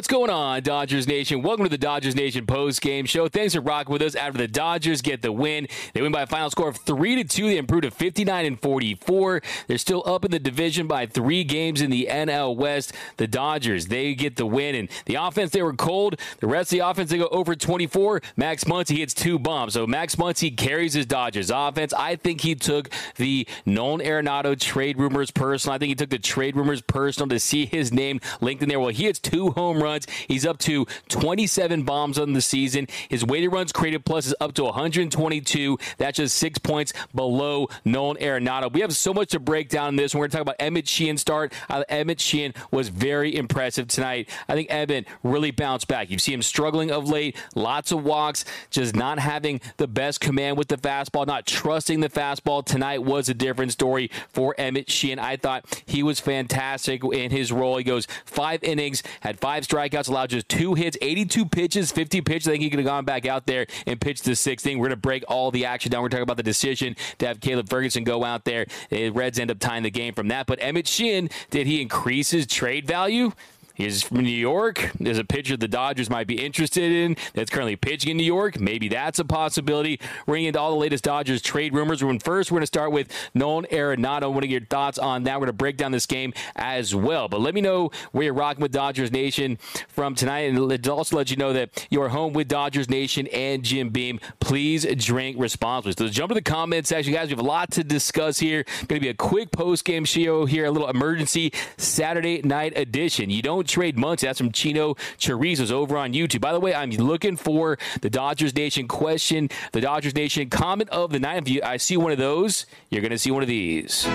What's going on, Dodgers Nation? Welcome to the Dodgers Nation post game show. Thanks for rocking with us after the Dodgers get the win. They win by a final score of 3 to 2. They improved to 59 and 44. They're still up in the division by three games in the NL West. The Dodgers, they get the win. And the offense, they were cold. The rest of the offense, they go over 24. Max Muncy hits two bombs. So Max Muncy carries his Dodgers offense. I think he took the Nolan Arenado trade rumors personal. I think he took the trade rumors personal to see his name linked in there. Well, he hits two home runs. He's up to 27 bombs on the season. His weighted runs created plus is up to 122. That's just six points below Nolan Arenado. We have so much to break down in this. We're going to talk about Emmett Sheehan start. Uh, Emmett Sheehan was very impressive tonight. I think Emmett really bounced back. You've seen him struggling of late, lots of walks, just not having the best command with the fastball, not trusting the fastball. Tonight was a different story for Emmett Sheehan. I thought he was fantastic in his role. He goes five innings, had five strikeouts, allowed just two hits, 82 pitches, 50 pitches. I think he could have gone back out there and pitched the sixth inning. We're going to break all the action down. We're talking about the decision to have Caleb Ferguson go out there. The Reds end up tying the game from that. But Emmett Sheehan, did he increase his trade value? He's from New York. There's a pitcher the Dodgers might be interested in that's currently pitching in New York. Maybe that's a possibility. Going into all the latest Dodgers trade rumors. When first, we're going to start with Nolan Arenado. What are your thoughts on that? We're going to break down this game as well. But let me know where you're rocking with Dodgers Nation from tonight. And also let you know that you're home with Dodgers Nation and Jim Beam. Please drink responsibly. So jump to the comment section, guys. We have a lot to discuss here. Going to be a quick post game show here, a little emergency Saturday night edition. You don't trade Munch. That's from Chino Chorizos over on YouTube. By the way, I'm looking for the Dodgers Nation question, the Dodgers Nation comment of the night. If you, I see one of those, you're going to see one of these.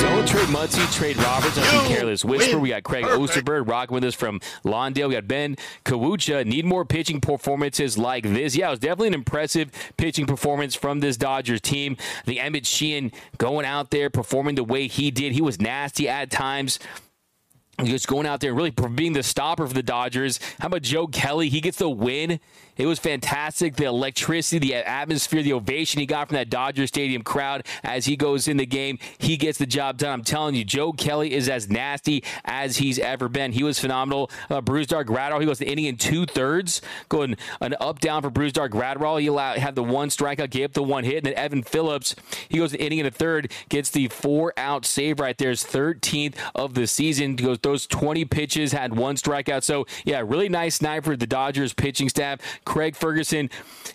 Don't trade Muncy, trade Roberts. That's from Careless Whisper. We got Craig Osterberg rocking with us from Lawndale. We got Ben Kawucha. Need more pitching performances like this. Yeah, it was definitely an impressive pitching performance from this Dodgers team. The Emmett Sheehan going out there performing the way he did. He was nasty at times just going out there and really being the stopper for the Dodgers. How about Joe Kelly? He gets the win. It was fantastic. The electricity, the atmosphere, the ovation he got from that Dodger Stadium crowd as he goes in the game. He gets the job done. I'm telling you, Joe Kelly is as nasty as he's ever been. He was phenomenal. Uh, Brusdar Graterol, he goes the inning in two thirds, going an up down for Brusdar Graterol. He allowed, had the one strikeout, gave up the one hit, and then Evan Phillips, he goes the inning in a third, gets the four out save right there. His 13th of the season. He goes those 20 pitches, had one strikeout. So yeah, really nice night for the Dodgers pitching staff. Craig Ferguson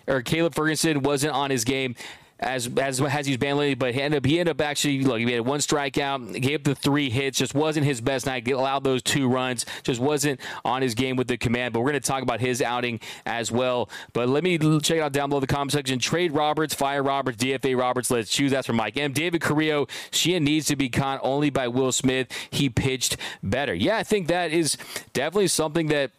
or Caleb Ferguson wasn't on his game. as as as he's been lately, but he ended up he ended up actually look he had one strikeout, gave up the three hits, just wasn't his best night. Allowed those two runs, just wasn't on his game with the command. But we're going to talk about his outing as well. But let me check it out down below the comment section. Trade Roberts, fire Roberts, DFA Roberts. Let's choose. That's from Mike M. David Carrillo. Sheehan needs to be caught only by Will Smith. He pitched better. Yeah, I think that is definitely something that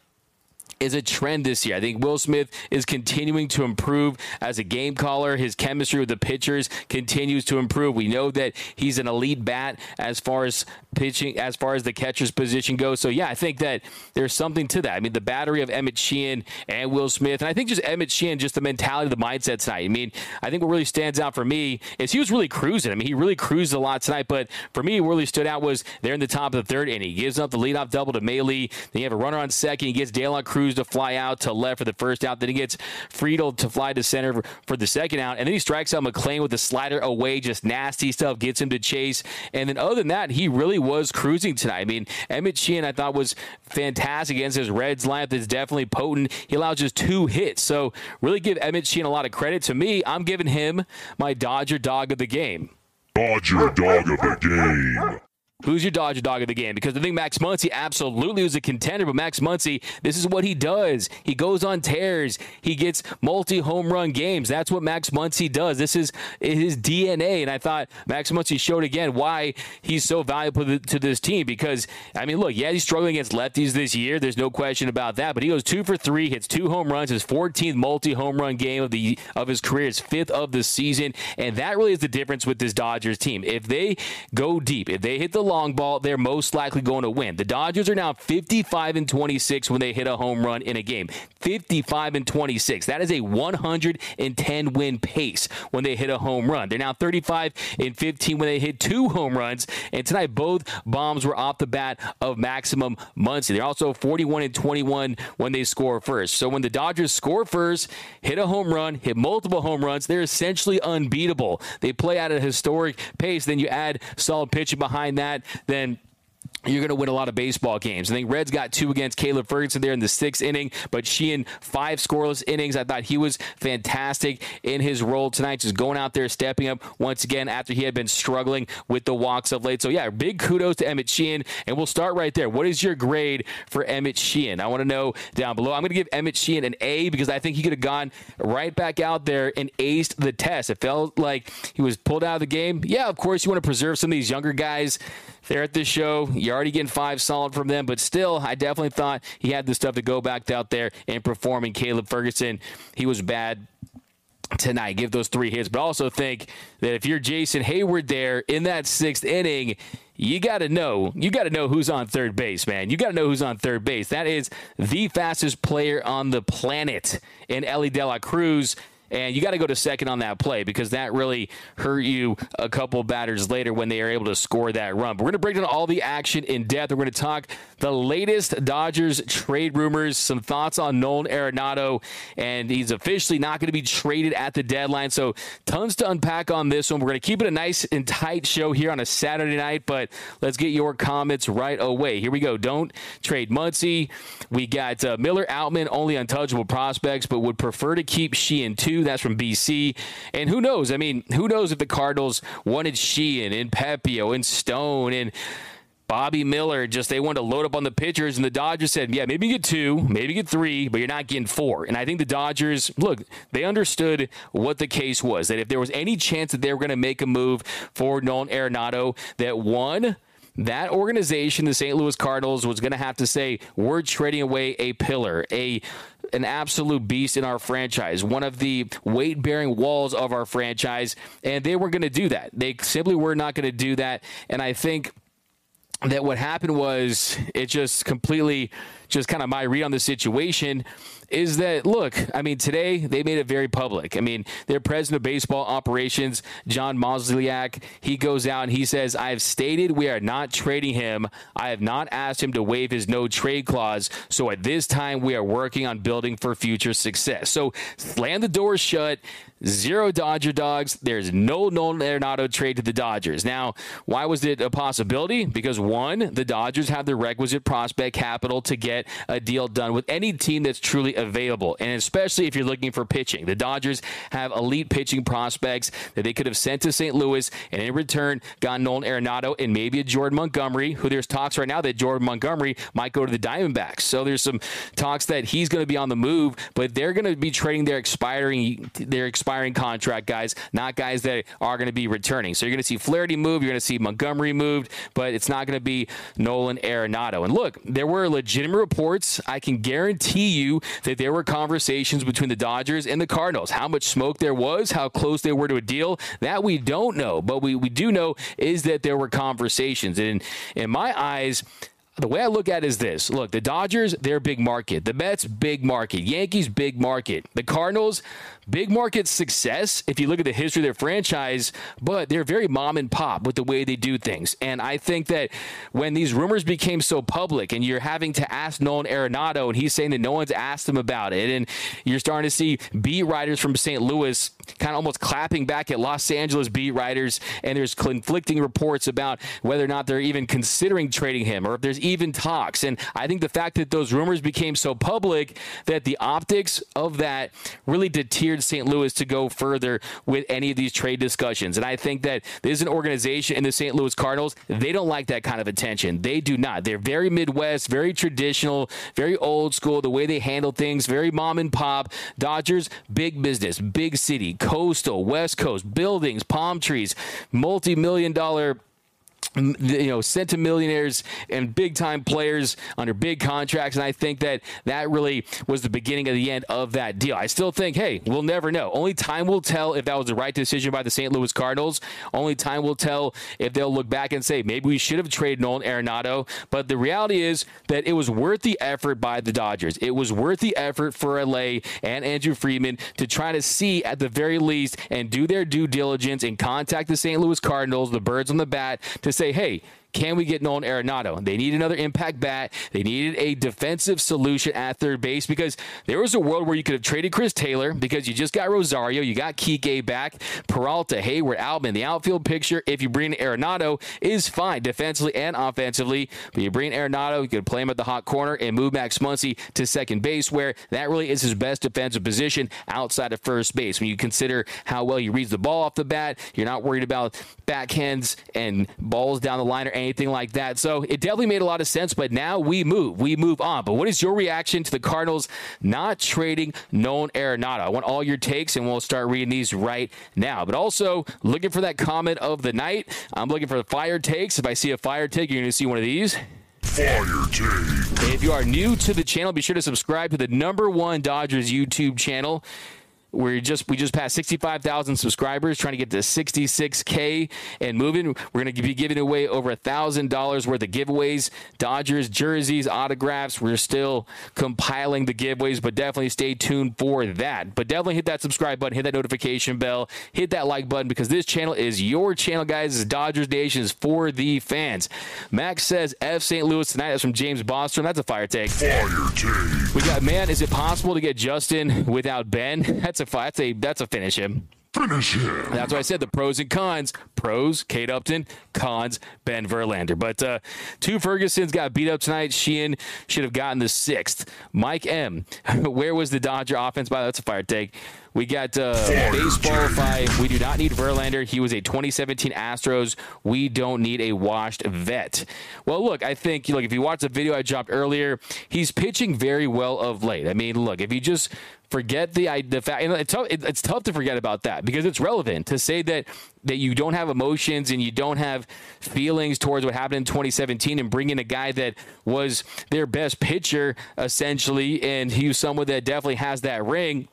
is a trend this year. I think Will Smith is continuing to improve as a game caller. His chemistry with the pitchers continues to improve. We know that he's an elite bat as far as pitching, as far as the catcher's position goes. So, yeah, I think that there's something to that. I mean, the battery of Emmett Sheehan and Will Smith, and I think just Emmett Sheehan, just the mentality, the mindset tonight. I mean, I think what really stands out for me is he was really cruising. I mean, he really cruised a lot tonight, but for me, what really stood out was they're in the top of the third inning. He gives up the leadoff double to Maile. Then you have a runner on second. He gets De La Cruz to fly out to left for the first out. Then he gets Friedl to fly to center for, for the second out. And then he strikes out McLain with the slider away, just nasty stuff, gets him to chase. And then other than that, he really was cruising tonight. I mean, Emmett Sheehan, I thought, was fantastic against his Reds lineup that's definitely potent. He allowed just two hits. So really give Emmett Sheehan a lot of credit. To me, I'm giving him my Dodger dog of the game. Dodger dog of the game. Who's your Dodger dog of the game? Because I think Max Muncy absolutely was a contender, but Max Muncy, this is what he does. He goes on tears. He gets multi home run games. That's what Max Muncy does. This is his DNA. And I thought Max Muncy showed again why he's so valuable to this team. Because, I mean, look, yeah, he's struggling against lefties this year. There's no question about that. But he goes two for three, hits two home runs, his 14th multi home run game of the of his career, his fifth of the season. And that really is the difference with this Dodgers team. If they go deep, if they hit the long ball, they're most likely going to win. The Dodgers are now 55 and 26 when they hit a home run in a game. 55 and 26. That is a 110 win pace when they hit a home run. They're now 35 and 15 when they hit two home runs. And tonight, both bombs were off the bat of maximum Muncy. They're also 41 and 21 when they score first. So when the Dodgers score first, hit a home run, hit multiple home runs, they're essentially unbeatable. They play at a historic pace. Then you add solid pitching behind that then you're going to win a lot of baseball games. I think Reds got two against Caleb Ferguson there in the sixth inning, but Sheehan five scoreless innings. I thought he was fantastic in his role tonight, just going out there, stepping up once again after he had been struggling with the walks of late. So yeah, big kudos to Emmett Sheehan, and we'll start right there. What is your grade for Emmett Sheehan? I want to know down below. I'm going to give Emmett Sheehan an A because I think he could have gone right back out there and aced the test. It felt like he was pulled out of the game. Yeah, of course you want to preserve some of these younger guys there at this show. You're already getting five solid from them, but still, I definitely thought he had the stuff to go back out there and perform. And Caleb Ferguson, he was bad tonight. Give those three hits, but also think that if you're Jason Heyward there in that sixth inning, you got to know, you got to know who's on third base, man. You got to know who's on third base. That is the fastest player on the planet in Elly De La Cruz and you got to go to second on that play because that really hurt you a couple batters later when they are able to score that run. But we're going to break down all the action in depth. We're going to talk the latest Dodgers trade rumors, some thoughts on Nolan Arenado, and he's officially not going to be traded at the deadline. So tons to unpack on this one. We're going to keep it a nice and tight show here on a Saturday night, but let's get your comments right away. Here we go. Don't trade Muncy. We got uh, Miller Outman, only untouchable prospects, but would prefer to keep Sheehan too. That's from BC. And who knows? I mean, who knows if the Cardinals wanted Sheehan and Pepiot and Stone and Bobby Miller, just they wanted to load up on the pitchers, and the Dodgers said, yeah, maybe get two, maybe get three, but you're not getting four. And I think the Dodgers, look, they understood what the case was that if there was any chance that they were going to make a move for Nolan Arenado, that one, that organization, the St. Louis Cardinals, was going to have to say, we're trading away a pillar, a an absolute beast in our franchise, one of the weight bearing walls of our franchise, and they were going to do that. They simply were not going to do that. And I think that what happened was it just completely, just kind of my read on the situation is that look, I mean, today they made it very public. I mean, their president of baseball operations, John Mozeliak, he goes out and he says, I have stated we are not trading him. I have not asked him to waive his no trade clause. So at this time, we are working on building for future success. So slam the doors shut. Zero Dodger dogs. There's no Nolan Arenado trade to the Dodgers. Now, why was it a possibility? Because one, the Dodgers have the requisite prospect capital to get a deal done with any team that's truly available, and especially if you're looking for pitching. The Dodgers have elite pitching prospects that they could have sent to St. Louis, and in return, got Nolan Arenado and maybe a Jordan Montgomery, who there's talks right now that Jordan Montgomery might go to the Diamondbacks. So there's some talks that he's going to be on the move, but they're going to be trading their expiring their expiring contract guys, not guys that are going to be returning. So you're going to see Flaherty move, you're going to see Montgomery moved, but it's not going to be Nolan Arenado. And look, there were legitimate reports. I can guarantee you that there were conversations between the Dodgers and the Cardinals. How much smoke there was, how close they were to a deal, that we don't know. But we, we do know is that there were conversations. And in my eyes, the way I look at it is this look, the Dodgers, they're big market. The Mets, big market. Yankees, big market. The Cardinals, big market success if you look at the history of their franchise, but they're very mom and pop with the way they do things. And I think that when these rumors became so public and you're having to ask Nolan Arenado and he's saying that no one's asked him about it, and you're starting to see beat writers from St. Louis kind of almost clapping back at Los Angeles beat writers, and there's conflicting reports about whether or not they're even considering trading him or if there's even talks. And I think the fact that those rumors became so public that the optics of that really St. Louis to go further with any of these trade discussions. And I think that there's an organization in the St. Louis Cardinals, they don't like that kind of attention. They do not. They're very Midwest, very traditional, very old school, the way they handle things, very mom and pop. Dodgers, big business, big city, coastal, West Coast, buildings, palm trees, multi million dollar you know, centimillionaires and big time players under big contracts. And I think that that really was the beginning of the end of that deal. I still think, hey, we'll never know. Only time will tell if that was the right decision by the St. Louis Cardinals. Only time will tell if they'll look back and say, maybe we should have traded Nolan Arenado. But the reality is that it was worth the effort by the Dodgers. It was worth the effort for LA and Andrew Friedman to try to see at the very least and do their due diligence and contact the St. Louis Cardinals, the birds on the bat, to say, hey, can we get Nolan Arenado? They need another impact bat. They needed a defensive solution at third base because there was a world where you could have traded Chris Taylor because you just got Rosario, you got Kike back, Peralta, Heyward, Albin. The outfield picture, if you bring Arenado, is fine defensively and offensively. But you bring Arenado, you could play him at the hot corner and move Max Muncy to second base, where that really is his best defensive position outside of first base. When you consider how well he reads the ball off the bat, you're not worried about backhands and balls down the line or anything like that. So it definitely made a lot of sense, but now we move. We move on. But what is your reaction to the Cardinals not trading Nolan Arenado? I want all your takes, and we'll start reading these right now. But also, looking for that comment of the night. I'm looking for the fire takes. If I see a fire take, you're going to see one of these. Fire take. If you are new to the channel, be sure to subscribe to the number one Dodgers YouTube channel. We're just we just passed 65,000 subscribers, trying to get to 66k and moving. We're going to be giving away over a thousand dollars worth of giveaways, Dodgers jerseys, autographs. We're still compiling the giveaways, but definitely stay tuned for that. But definitely hit that subscribe button, hit that notification bell, hit that like button because this channel is your channel, guys. Dodgers Nation is for the fans. Max says F St. Louis tonight. That's from James Bostrom. That's a fire take. Fire take. We got man. Is it possible to get Justin without Ben? That's a fi- that's a that's a finish him. Finish him. That's why I said the pros and cons. Pros, Kate Upton. Cons, Ben Verlander. But uh, two Fergusons got beat up tonight. Sheehan should have gotten the sixth. Mike M. Where was the Dodger offense? By that's a fire take. We got uh, Baseballify. We do not need Verlander. He was a 2017 Astros. We don't need a washed vet. Well, look, I think look if you watch the video I dropped earlier, he's pitching very well of late. I mean, look, if you just forget the the fact it's tough, it's tough to forget about that because it's relevant to say that that you don't have emotions and you don't have feelings towards what happened in 2017 and bring in a guy that was their best pitcher essentially and he was someone that definitely has that ring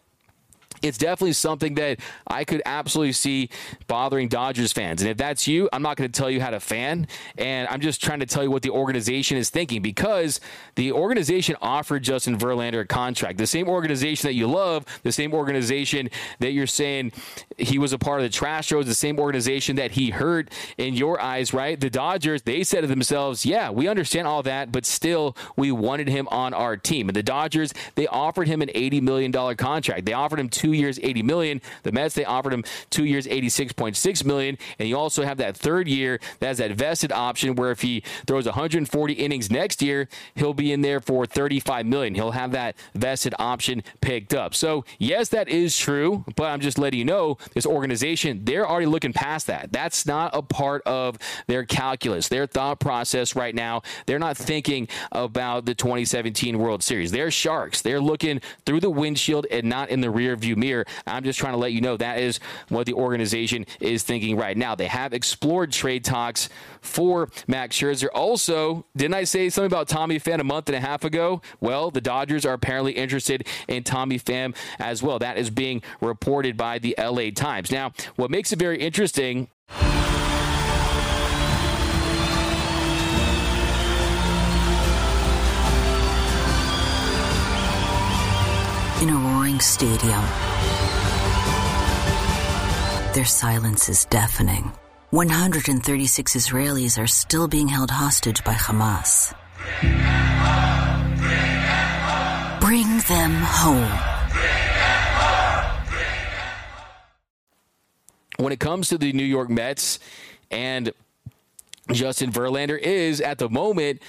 it's definitely something that I could absolutely see bothering Dodgers fans. And if that's you, I'm not going to tell you how to fan. And I'm just trying to tell you what the organization is thinking because the organization offered Justin Verlander a contract. The same organization that you love, the same organization that you're saying he was a part of the trash shows, the same organization that he hurt in your eyes, right? The Dodgers, they said to themselves, yeah, we understand all that, but still, we wanted him on our team. And the Dodgers, they offered him an $80 million contract. They offered him two two years, 80 million. The Mets they offered him two years, 86.6 million, and you also have that third year that has that vested option where if he throws 140 innings next year, he'll be in there for 35 million. He'll have that vested option picked up. So yes, that is true, but I'm just letting you know this organization they're already looking past that. That's not a part of their calculus, their thought process right now. They're not thinking about the 2017 World Series. They're sharks. They're looking through the windshield and not in the rear view mirror. I'm just trying to let you know that is what the organization is thinking right now. They have explored trade talks for Max Scherzer. Also, didn't I say something about Tommy Pham a month and a half ago? Well, the Dodgers are apparently interested in Tommy Pham as well. That is being reported by the LA Times. Now, what makes it very interesting stadium, their silence is deafening. 136 Israelis are still being held hostage by Hamas. Bring them home. when it comes to the New York Mets and Justin Verlander is at the moment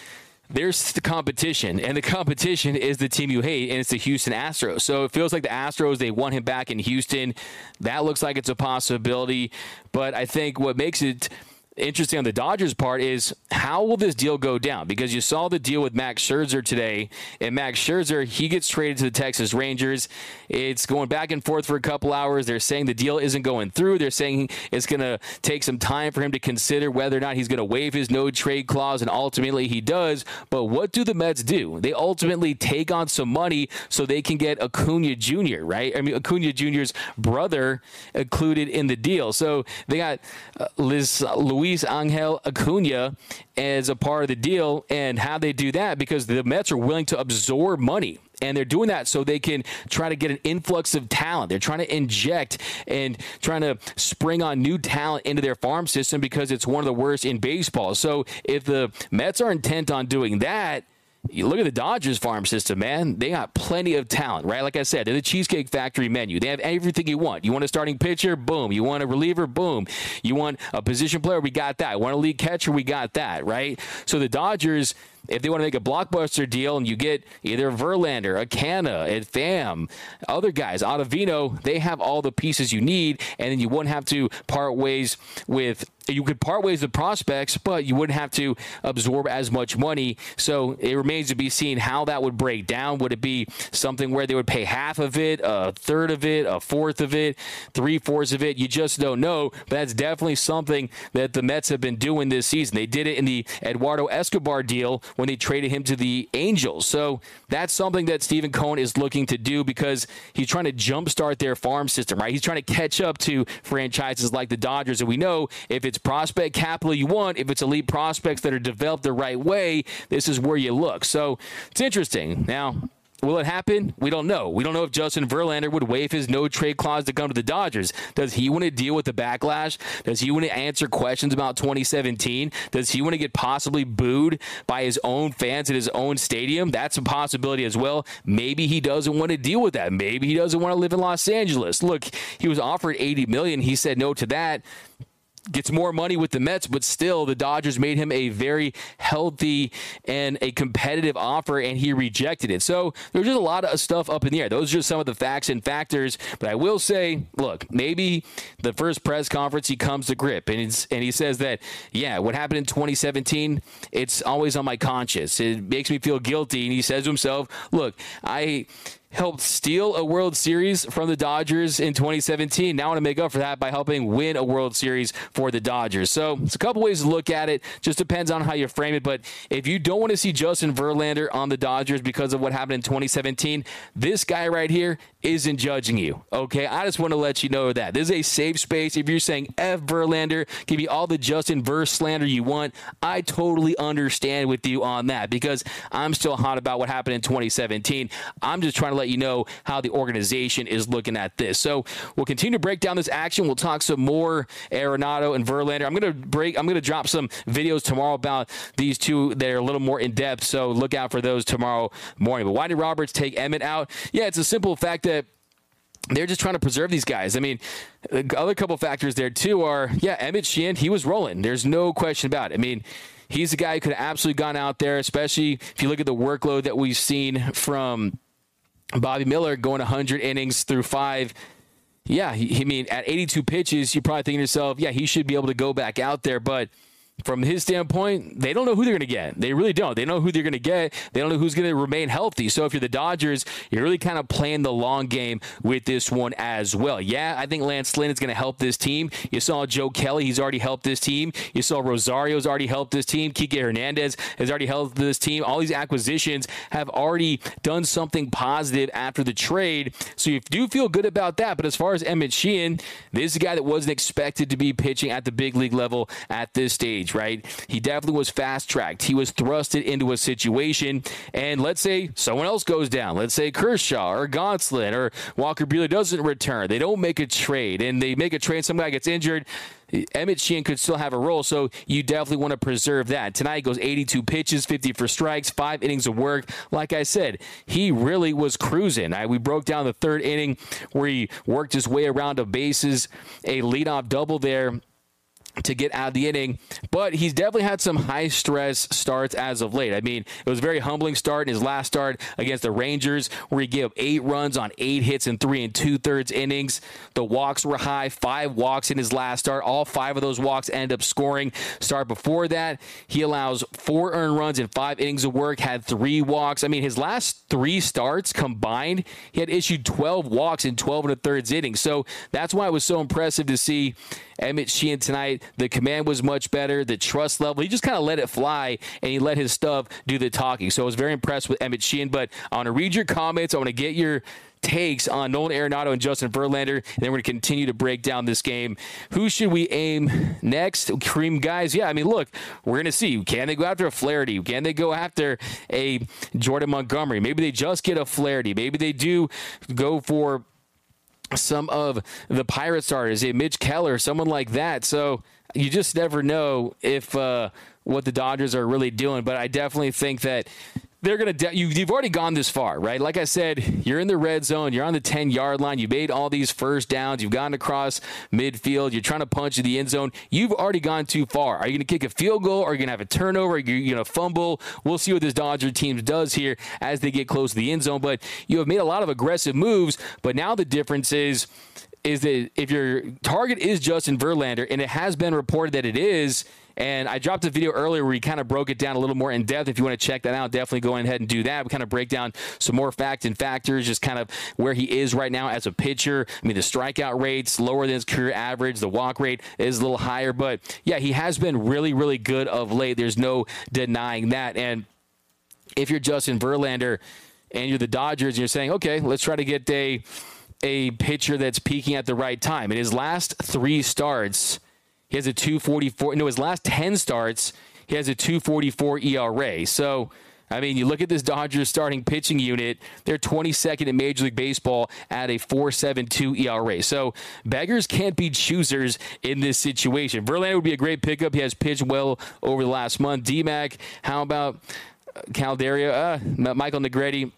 there's the competition, and the competition is the team you hate, and it's the Houston Astros. So it feels like the Astros, they want him back in Houston. That looks like it's a possibility. But I think what makes it interesting on the Dodgers part is how will this deal go down? Because you saw the deal with Max Scherzer today, and Max Scherzer he gets traded to the Texas Rangers. It's going back and forth for a couple hours. They're saying the deal isn't going through. They're saying it's going to take some time for him to consider whether or not he's going to waive his no trade clause, and ultimately he does. But what do the Mets do? They ultimately take on some money so they can get Acuna Jr. Right? I mean Acuna Jr.'s brother included in the deal. So they got uh, Liz Louis Luis Angel Acuna as a part of the deal. And how they do that because the Mets are willing to absorb money. And they're doing that so they can try to get an influx of talent. They're trying to inject and trying to spring on new talent into their farm system because it's one of the worst in baseball. So if the Mets are intent on doing that, you look at the Dodgers farm system, man. They got plenty of talent, right? Like I said, they're the Cheesecake Factory menu. They have everything you want. You want a starting pitcher? Boom. You want a reliever? Boom. You want a position player? We got that. You want a lead catcher? We got that, right? So the Dodgers if they want to make a blockbuster deal and you get either Verlander, Acuna, and Pham, other guys, Ottavino, they have all the pieces you need, and then you wouldn't have to part ways with you could part ways with prospects, but you wouldn't have to absorb as much money. So it remains to be seen how that would break down. Would it be something where they would pay half of it, a third of it, a fourth of it, three fourths of it? You just don't know. But that's definitely something that the Mets have been doing this season. They did it in the Eduardo Escobar deal when they traded him to the Angels. So that's something that Steven Cohen is looking to do because he's trying to jumpstart their farm system, right? He's trying to catch up to franchises like the Dodgers. And we know if it's prospect capital you want, if it's elite prospects that are developed the right way, this is where you look. So it's interesting. Now, Will it happen? We don't know. We don't know if Justin Verlander would waive his no trade clause to come to the Dodgers. Does he want to deal with the backlash? Does he want to answer questions about 2017? Does he want to get possibly booed by his own fans at his own stadium? That's a possibility as well. Maybe he doesn't want to deal with that. Maybe he doesn't want to live in Los Angeles. Look, he was offered 80 million. He said no to that gets more money with the Mets, but still the Dodgers made him a very healthy and a competitive offer, and he rejected it. So there's just a lot of stuff up in the air. Those are just some of the facts and factors. But I will say, look, maybe the first press conference he comes to grip, and and he says that, yeah, what happened in 2017, it's always on my conscience. It makes me feel guilty, and he says to himself, look, I helped steal a World Series from the Dodgers in 2017. Now I want to make up for that by helping win a World Series for the Dodgers. So it's a couple ways to look at it. Just depends on how you frame it. But if you don't want to see Justin Verlander on the Dodgers because of what happened in 2017, this guy right here isn't judging you. Okay, I just want to let you know that this is a safe space. If you're saying F Verlander, give me all the Justin Verse slander you want. I totally understand with you on that because I'm still hot about what happened in 2017. I'm just trying to let you know how the organization is looking at this. So we'll continue to break down this action. We'll talk some more Arenado and Verlander. I'm to break. I'm to drop some videos tomorrow about these two that are a little more in depth. So look out for those tomorrow morning. But why did Roberts take Emmett out? Yeah, it's a simple fact that they're just trying to preserve these guys. I mean, the other couple factors there too are yeah, Emmett Sheehan, he was rolling. There's no question about it. I mean, he's a guy who could have absolutely gone out there, especially if you look at the workload that we've seen from Bobby Miller going 100 innings through five. Yeah, he, I mean, at 82 pitches, you're probably thinking to yourself, yeah, he should be able to go back out there, but from his standpoint, they don't know who they're going to get. They really don't. They know who they're going to get. They don't know who's going to remain healthy. So if you're the Dodgers, you're really kind of playing the long game with this one as well. Yeah, I think Lance Lynn is going to help this team. You saw Joe Kelly, he's already helped this team. You saw Rosario's already helped this team. Kike Hernandez has already helped this team. All these acquisitions have already done something positive after the trade. So you do feel good about that. But as far as Emmett Sheehan, this is a guy that wasn't expected to be pitching at the big league level at this stage right? He definitely was fast tracked. He was thrusted into a situation, and let's say someone else goes down. Let's say Kershaw or Gonsolin or Walker Buehler doesn't return. They don't make a trade, and they make a trade. Some guy gets injured. Emmett Sheehan could still have a role, so you definitely want to preserve that. Tonight goes 82 pitches, 50 for strikes, five innings of work. Like I said, he really was cruising. I, we broke down the third inning where he worked his way around the bases, a leadoff double there to get out of the inning, but he's definitely had some high stress starts as of late. I mean, it was a very humbling start in his last start against the Rangers, where he gave up eight runs on eight hits in three and two thirds innings. The walks were high, five walks in his last start. All five of those walks end up scoring. Start before that, he allows four earned runs in five innings of work, had three walks. I mean, his last three starts combined, he had issued 12 walks in 12 and a thirds innings. So that's why it was so impressive to see Emmett Sheehan tonight. The command was much better. The trust level, he just kind of let it fly and he let his stuff do the talking. So I was very impressed with Emmett Sheehan. But I want to read your comments. I want to get your takes on Nolan Arenado and Justin Verlander, and then we're going to continue to break down this game. Who should we aim next? Cream guys, yeah. I mean, look, we're going to see. Can they go after a Flaherty? Can they go after a Jordan Montgomery? Maybe they just get a Flaherty. Maybe they do go for some of the pirate starters, a Mitch Keller, someone like that. So you just never know if uh, what the Dodgers are really doing. But I definitely think that they're going to de- you, have already gone this far right? Like i said you're in the red zone you're on the 10 yard line you made all these first downs you've gone across midfield you're trying to punch in the end zone you've already gone too far. Are you going to kick a field goal? Are you going to have a turnover? Are you going to fumble? We'll see what this dodger team does here as they get close to the end zone but you have made a lot of aggressive moves but now the difference is is that if your target is justin verlander and it has been reported that it is and I dropped a video earlier where we kind of broke it down a little more in depth. If you want to check that out, definitely go ahead and do that. We kind of break down some more facts and factors, just kind of where he is right now as a pitcher. I mean, the strikeout rate's lower than his career average. The walk rate is a little higher, but yeah, he has been really, really good of late. There's no denying that. And if you're Justin Verlander and you're the Dodgers, and you're saying, okay, let's try to get a a pitcher that's peaking at the right time. In his last three starts, he has a 244. No, his last 10 starts, he has a 244 ERA. So, I mean, you look at this Dodgers starting pitching unit, they're 22nd in Major League Baseball at a 4.72 ERA. So beggars can't be choosers in this situation. Verlander would be a great pickup. He has pitched well over the last month. DMAC, how about Caldera? Uh, Michael Negretti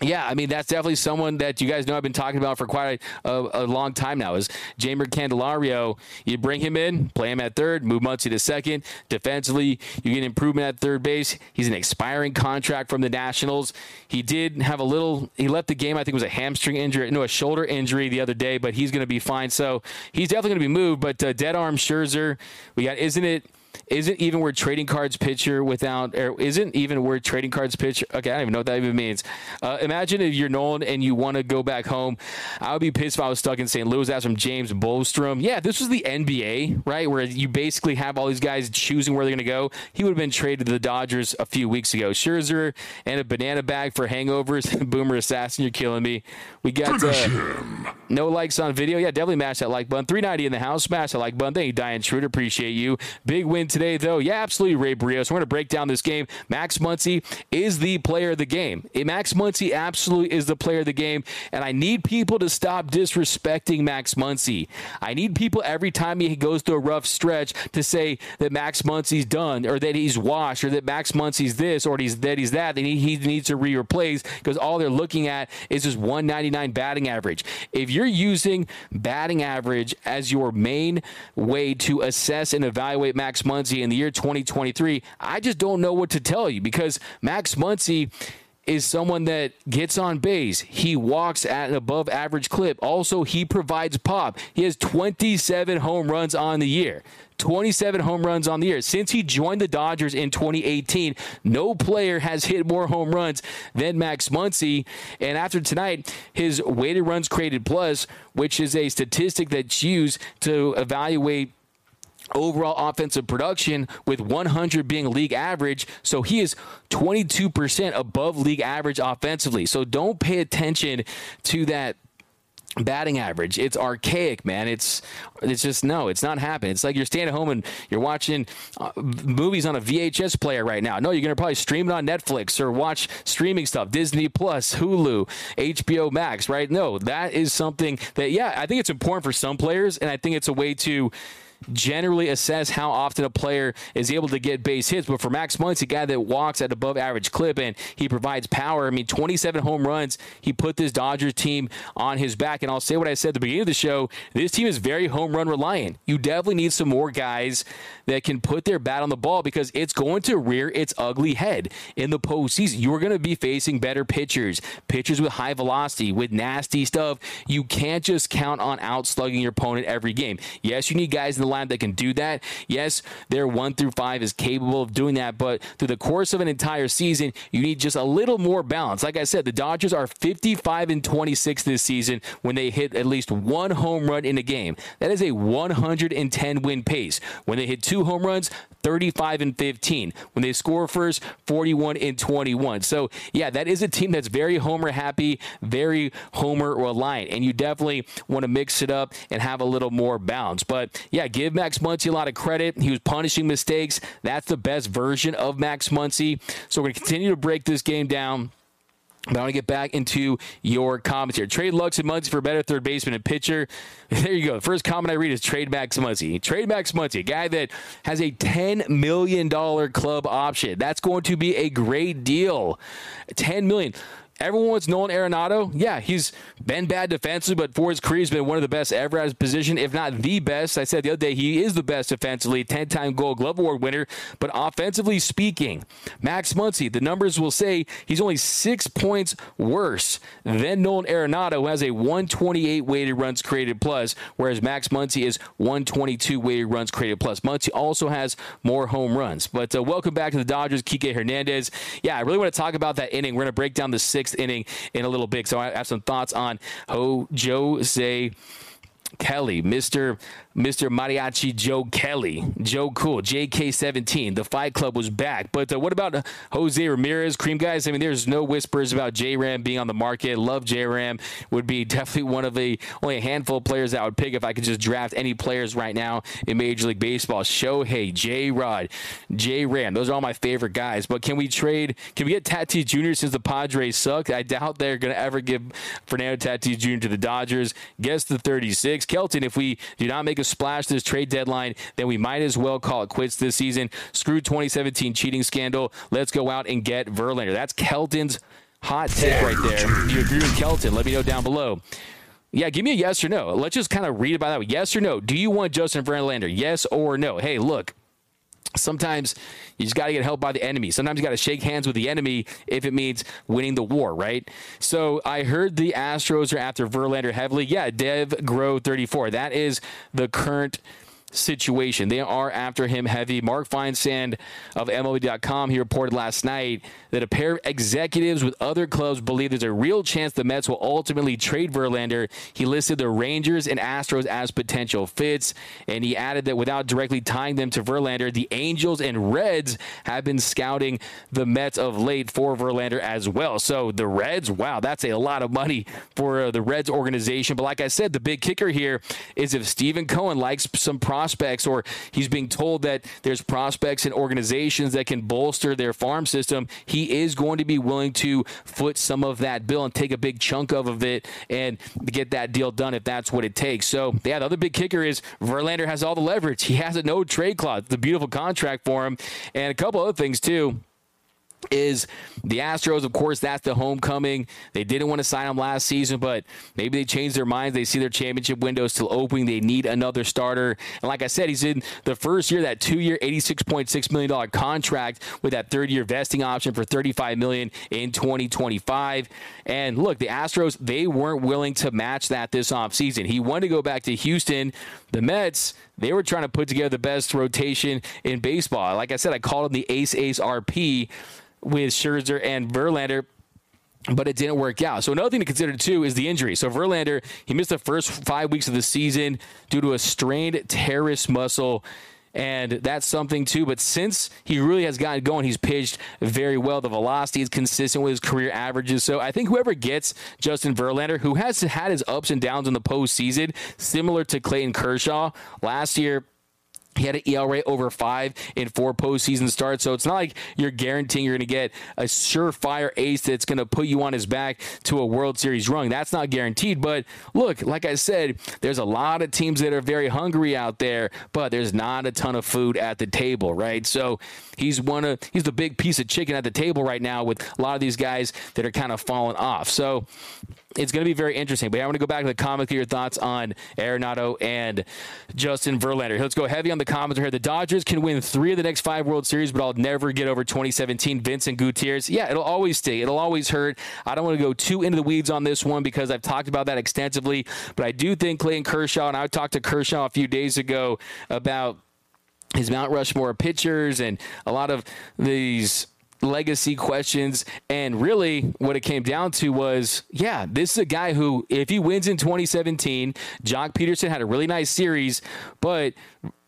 yeah, I mean that's definitely someone that you guys know I've been talking about for quite a, a, long time now. Is Jeimer Candelario? You bring him in, play him at third, move Muncy to second. Defensively, you get improvement at third base. He's an expiring contract from the Nationals. He did have a little. He left the game. I think it was a hamstring injury, no, a shoulder injury the other day, but he's going to be fine. So he's definitely going to be moved. But uh, dead arm Scherzer, we got. Isn't it? Isn't even where trading cards pitcher without or isn't even where trading cards pitcher okay i don't even know what that even means. Uh, imagine if you're nolan and you want to go back home. I would be pissed if i was stuck in st louis. As from james Bostrom. yeah this was the nba right where you basically have all these guys choosing where they're going to go. He would have been traded to the dodgers a few weeks ago. Scherzer and a banana bag for hangovers. Boomer assassin you're killing me. We got uh, no likes on video. Yeah definitely mash that like button. 390 in the house smash that like button. Thank you diane schroeder. Appreciate you. Big win today today, though, yeah, absolutely, Ray Brios. We're going to break down this game. Max Muncy is the player of the game. Eh, Max Muncy absolutely is the player of the game, and I need people to stop disrespecting Max Muncy. I need people every time he goes through a rough stretch to say that Max Muncy's done, or that he's washed, or that Max Muncy's this, or he's that he's that, and he, needs to re-replace because all they're looking at is just 199 batting average. If you're using batting average as your main way to assess and evaluate Max Muncy in the year 2023, I just don't know what to tell you because Max Muncy is someone that gets on base. He walks at an above average clip. Also, he provides pop. He has 27 home runs on the year. 27 home runs on the year. Since he joined the Dodgers in 2018, no player has hit more home runs than Max Muncy. And after tonight, his weighted runs created plus, which is a statistic that's used to evaluate overall offensive production with 100 being league average. So he is 22% above league average offensively. So don't pay attention to that batting average. It's archaic, man. It's it's just no, it's not happening. It's like you're staying at home and you're watching uh, movies on a VHS player right now. No, you're to probably stream it on Netflix or watch streaming stuff, Disney Plus, Hulu, HBO Max, right? No, that is something that yeah, I think it's important for some players and I think it's a way to generally assess how often a player is able to get base hits. But for Max Muncy, a guy that walks at above average clip and he provides power. I mean, 27 home runs. He put this Dodgers team on his back. And I'll say what I said at the beginning of the show. This team is very home run reliant. You definitely need some more guys that can put their bat on the ball because it's going to rear its ugly head in the postseason. You're going to be facing better pitchers, pitchers with high velocity, with nasty stuff. You can't just count on outslugging your opponent every game. Yes, you need guys in the that can do that. Yes, their one through five is capable of doing that, but through the course of an entire season, you need just a little more balance. Like I said, the Dodgers are 55 and 26 this season when they hit at least one home run in a game. That is a 110 win pace. When they hit two home runs, 35 and 15. When they score first, 41 and 21. So, yeah, that is a team that's very homer happy, very homer reliant, and you definitely want to mix it up and have a little more balance. But yeah, give Max Muncy a lot of credit. He was punishing mistakes. That's the best version of Max Muncy. So we're going to continue to break this game down. But I want to get back into your comments here. Trade Lux and Muncy for a better third baseman and pitcher. There you go. The first comment I read is trade Max Muncy. Trade Max Muncy, a guy that has a $10 million club option. That's going to be a great deal. $10 million. Everyone wants Nolan Arenado. Yeah, he's been bad defensively, but for his career, he's been one of the best ever at his position, if not the best. I said the other day he is the best defensively, 10 time Gold Glove Award winner. But offensively speaking, Max Muncy, the numbers will say he's only six points worse than Nolan Arenado, who has a 128 weighted runs created plus, whereas Max Muncy is 122 weighted runs created plus. Muncy also has more home runs. But uh, welcome back to the Dodgers, Kike Hernandez. Yeah, I really want to talk about that inning. We're going to break down the sixth sixth inning in a little bit. So I have some thoughts on Ho Jose Kelly, Mr. Mr. Mariachi Joe Kelly, Joe Cool, JK17. The Fight Club was back. But uh, what about Jose Ramirez, Cream Guys? I mean, there's no whispers about J Ram being on the market. Love J Ram. Would be definitely one of the only a handful of players that I would pick if I could just draft any players right now in Major League Baseball. Shohei, J Rod, J Ram. Those are all my favorite guys. But can we trade? Can we get Tatis Jr. since the Padres suck? I doubt they're going to ever give Fernando Tatis Jr. to the Dodgers. Guess the 36. Kelton, if we do not make splash this trade deadline, then we might as well call it quits this season. Screw 2017 cheating scandal. Let's go out and get Verlander. That's Kelton's hot take right there. You agree with Kelton? Let me know down below. Yeah, give me a yes or no. Let's just kind of read about that. Yes or no. Do you want Justin Verlander? Yes or no? Hey, look, sometimes you just got to get help by the enemy. Sometimes you got to shake hands with the enemy if it means winning the war, right? So I heard the Astros are after Verlander heavily. Yeah, Dev Grow 34. That is the current situation. They are after him heavy. Mark Feinsand of MLB.com, he reported last night that a pair of executives with other clubs believe there's a real chance the Mets will ultimately trade Verlander. He listed the Rangers and Astros as potential fits, and he added that without directly tying them to Verlander, the Angels and Reds have been scouting the Mets of late for Verlander as well. So the Reds, wow, that's a lot of money for uh, the Reds organization. But like I said, the big kicker here is if Steven Cohen likes some prospects prospects or he's being told that there's prospects and organizations that can bolster their farm system, he is going to be willing to foot some of that bill and take a big chunk of, of it and get that deal done if that's what it takes. So, yeah, the other big kicker is Verlander has all the leverage. He has a no trade clause. the beautiful contract for him. And a couple other things, too is the Astros, of course, that's the homecoming. They didn't want to sign him last season, but maybe they changed their minds. They see their championship window still opening. They need another starter. And like I said, he's in the first year, that two year, $86.6 million contract with that third year vesting option for 35 million in 2025. And look, the Astros, they weren't willing to match that this offseason. He wanted to go back to Houston. The Mets, they were trying to put together the best rotation in baseball. Like I said, I called him the Ace Ace RP with Scherzer and Verlander but it didn't work out. So another thing to consider too is the injury. So Verlander, he missed the first five weeks of the season due to a strained teres muscle. And that's something too. But since he really has gotten going, he's pitched very well. The velocity is consistent with his career averages. So I think whoever gets Justin Verlander, who has had his ups and downs in the postseason, similar to Clayton Kershaw last year, he had an ERA over five in four postseason starts. So it's not like you're guaranteeing you're going to get a surefire ace that's going to put you on his back to a World Series run. That's not guaranteed. But look, like I said, there's a lot of teams that are very hungry out there, but there's not a ton of food at the table, right? So he's one of he's the big piece of chicken at the table right now with a lot of these guys that are kind of falling off. So it's going to be very interesting. But I want to go back to the comic. Your thoughts on Arenado and Justin Verlander. Let's go heavy on the comments here. The Dodgers can win three of the next five World Series, but I'll never get over 2017. Vincent Gutierrez. Yeah, it'll always stay. It'll always hurt. I don't want to go too into the weeds on this one because I've talked about that extensively. But I do think Clayton Kershaw, and I talked to Kershaw a few days ago about his Mount Rushmore pitchers and a lot of these legacy questions. And really, what it came down to was yeah, this is a guy who, if he wins in 2017, Joc Pederson had a really nice series, but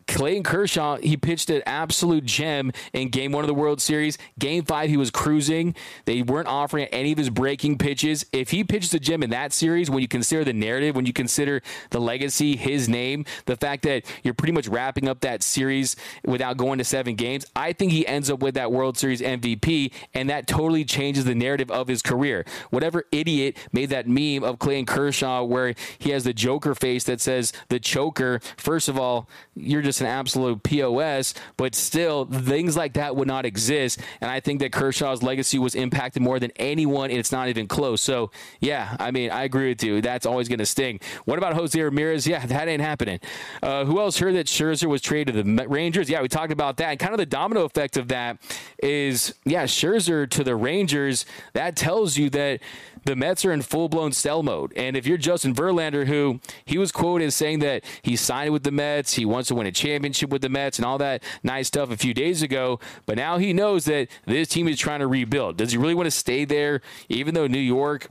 Clayton Kershaw, he pitched an absolute gem in game one of the World Series. Game five, he was cruising. They weren't offering any of his breaking pitches. If he pitches a gem in that series, when you consider the narrative, when you consider the legacy, his name, the fact that you're pretty much wrapping up that series without going to seven games, I think he ends up with that World Series MVP, and that totally changes the narrative of his career. Whatever idiot made that meme of Clayton Kershaw where he has the Joker face that says the choker, first of all, you're just just an absolute POS, but still, things like that would not exist. And I think that Kershaw's legacy was impacted more than anyone, and it's not even close. So, yeah, I mean, I agree with you. That's always going to sting. What about Jose Ramirez? Yeah, that ain't happening. Uh, who else heard that Scherzer was traded to the Rangers? Yeah, we talked about that. And kind of the domino effect of that is, yeah, Scherzer to the Rangers. That tells you that the Mets are in full blown sell mode. And if you're Justin Verlander, who he was quoted as saying that he signed with the Mets, he wants to win a championship with the Mets and all that nice stuff a few days ago, but now he knows that this team is trying to rebuild. Does he really want to stay there, even though New York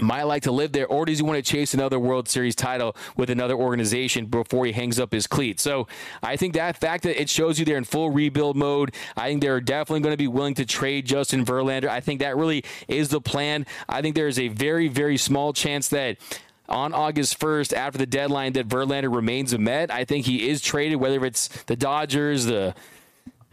might like to live there, or does he want to chase another World Series title with another organization before he hangs up his cleat? So I think that fact that it shows you they're in full rebuild mode, I think they're definitely going to be willing to trade Justin Verlander. I think that really is the plan. I think there is a very, very small chance that on August 1st, after the deadline, that Verlander remains a Met. I think he is traded, whether it's the Dodgers, the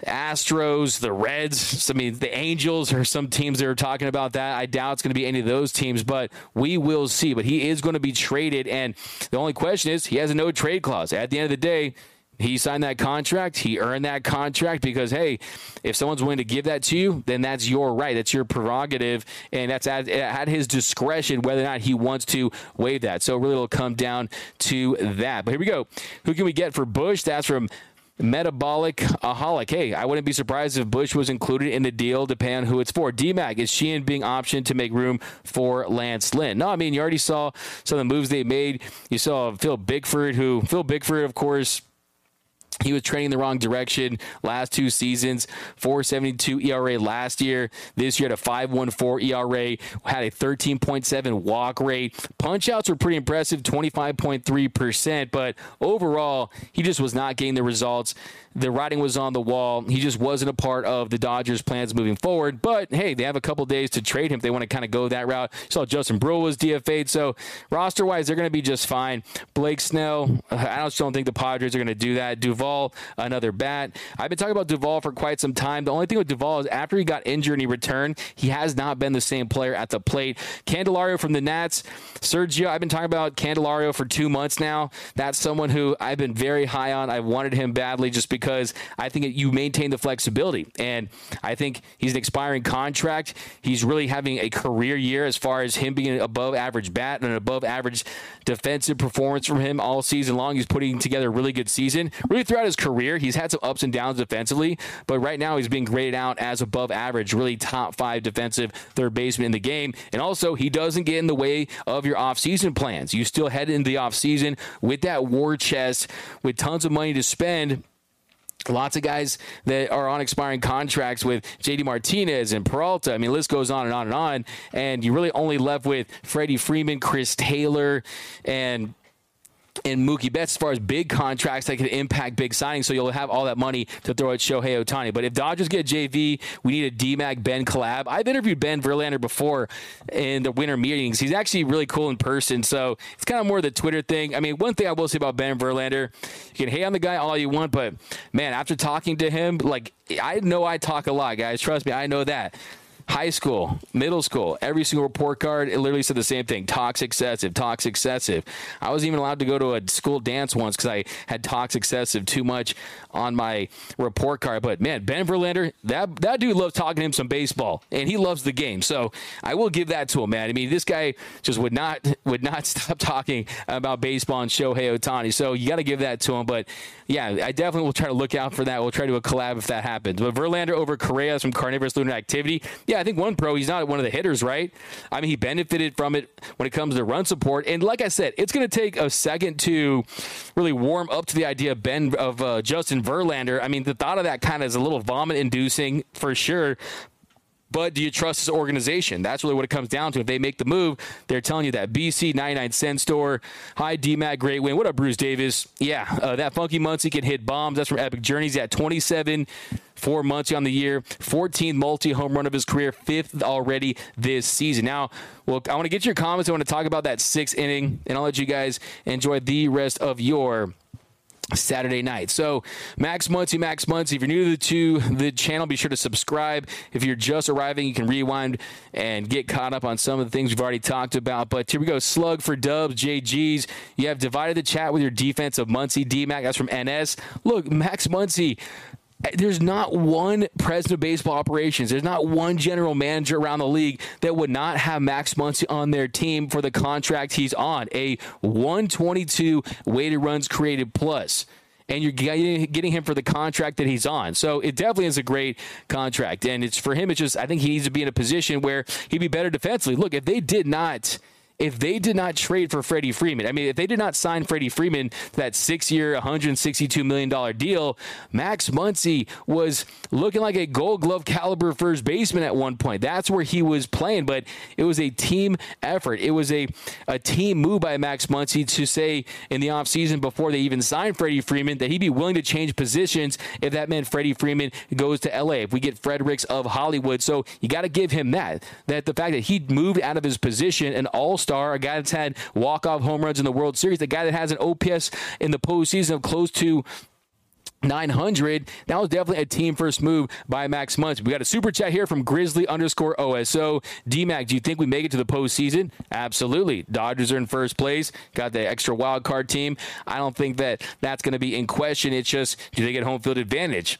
Astros, the Reds, I mean, the Angels or some teams that are talking about that. I doubt it's going to be any of those teams, but we will see. But he is going to be traded. And the only question is he has a no trade clause. At the end of the day, he signed that contract. He earned that contract because, hey, if someone's willing to give that to you, then that's your right. That's your prerogative. And that's at, at his discretion whether or not he wants to waive that. So, really, it'll come down to that. But here we go. Who can we get for Busch? That's from metabolic aholic. Hey, I wouldn't be surprised if Busch was included in the deal, depending on who it's for. DMAC, is Sheehan being optioned to make room for Lance Lynn? No, I mean, you already saw some of the moves they made. You saw Phil Bickford, who, Phil Bickford, of course, he was trending the wrong direction last two seasons. 472 ERA last year. This year at a 514 ERA. Had a 13.7 walk rate. Punch outs were pretty impressive, 25.3%. But overall, he just was not getting the results. The writing was on the wall. He just wasn't a part of the Dodgers' plans moving forward. But hey, they have a couple days to trade him if they want to kind of go that route. saw Justin Bruihl was DFA'd. So roster wise, they're going to be just fine. Blake Snell, I just don't think the Padres are going to do that. Duvall, another bat. I've been talking about Duvall for quite some time. The only thing with Duvall is after he got injured and he returned, he has not been the same player at the plate. Candelario from the Nats, Sergio, I've been talking about Candelario for two months now. That's someone who I've been very high on. I wanted him badly just because because I think you maintain the flexibility. And I think he's an expiring contract. He's really having a career year as far as him being an above average bat and an above average defensive performance from him all season long. He's putting together a really good season. Really throughout his career, he's had some ups and downs defensively, but right now he's being graded out as above average, really top five defensive third baseman in the game. And also, he doesn't get in the way of your offseason plans. You still head into the offseason with that war chest, with tons of money to spend Lots of guys that are on expiring contracts with JD Martinez and Peralta. I mean, list goes on and on and on. And you really only left with Freddie Freeman, Chris Taylor, and and Mookie Betts as far as big contracts that could impact big signings. So you'll have all that money to throw at Shohei Ohtani. But if Dodgers get JV, we need a DMAC Ben collab. I've interviewed Ben Verlander before in the winter meetings. He's actually really cool in person. So it's kind of more the Twitter thing. I mean, one thing I will say about Ben Verlander, you can hate on the guy all you want, but man, after talking to him, like I know I talk a lot, guys. Trust me, I know that high school, middle school, every single report card, it literally said the same thing talks excessive, talks excessive. I was even allowed to go to a school dance once because I had talks excessive too much on my report card. But man, Ben Verlander, that, that dude loves talking him some baseball and he loves the game. So I will give that to him, man. I mean, this guy just would not would not stop talking about baseball and Shohei Ohtani. So you got to give that to him. But yeah, I definitely will try to look out for that. We'll try to do a collab if that happens. But Verlander over Correa from Carnivorous Lunar Activity. Yeah, I think one pro, he's not one of the hitters, right? I mean, he benefited from it when it comes to run support. And like I said, it's going to take a second to really warm up to the idea of Ben of uh, Justin Verlander. I mean, the thought of that kind of is a little vomit inducing for sure. But do you trust this organization? That's really what it comes down to. If they make the move, they're telling you that BC 99 cent store, high DMAC, great win. What up, Bruce Davis? Yeah, uh, that Funky Muncy can hit bombs. That's from Epic Journeys at 27 for Muncy on the year, 14th multi home run of his career, fifth already this season. Now, well, I want to get your comments. I want to talk about that sixth inning, and I'll let you guys enjoy the rest of your Saturday night. So, Max Muncy, Max Muncy. If you're new to the channel, be sure to subscribe. If you're just arriving, you can rewind and get caught up on some of the things we've already talked about. But here we go. Slug for dubs, JGs. You have divided the chat with your defense of Muncy, DMAC. That's from NS. Look, Max Muncy there's not one president of baseball operations, there's not one general manager around the league that would not have Max Muncy on their team for the contract he's on. A 122 weighted runs created plus and you're getting him for the contract that he's on. So it definitely is a great contract. And it's for him, it's just, I think he needs to be in a position where he'd be better defensively. Look, if they did not if they did not trade for Freddie Freeman, I mean, if they did not sign Freddie Freeman that six year, $162 million deal, Max Muncy was looking like a gold glove caliber first baseman at one point. That's where he was playing, but it was a team effort. It was a, a team move by Max Muncy to say in the offseason before they even signed Freddie Freeman that he'd be willing to change positions if that meant Freddie Freeman goes to LA, if we get Fredericks of Hollywood. So you got to give him that, that the fact that he moved out of his position and all star, a guy that's had walk off home runs in the World Series, a guy that has an OPS in the postseason of close to 900. That was definitely a team first move by Max Muncy. We got a super chat here from Grizzly underscore OSO. DMAC, do you think we make it to the postseason? Absolutely. Dodgers are in first place. Got the extra wild card team. I don't think that that's going to be in question. It's just, do they get home field advantage?